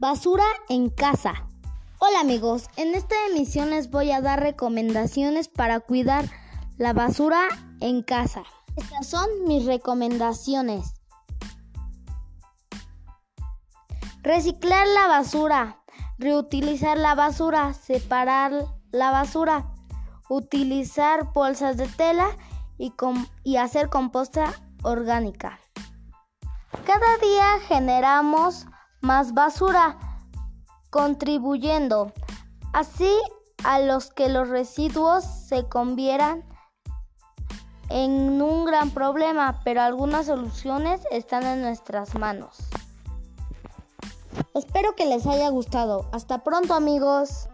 Basura en casa. Hola amigos, en esta emisión les voy a dar recomendaciones para cuidar la basura en casa. Estas son mis recomendaciones. Reciclar la basura, reutilizar la basura, separar la basura, utilizar bolsas de tela y, hacer composta orgánica. Cada día generamos más basura, contribuyendo así a los que los residuos se convieran en un gran problema, pero algunas soluciones están en nuestras manos. Espero que les haya gustado. Hasta pronto amigos.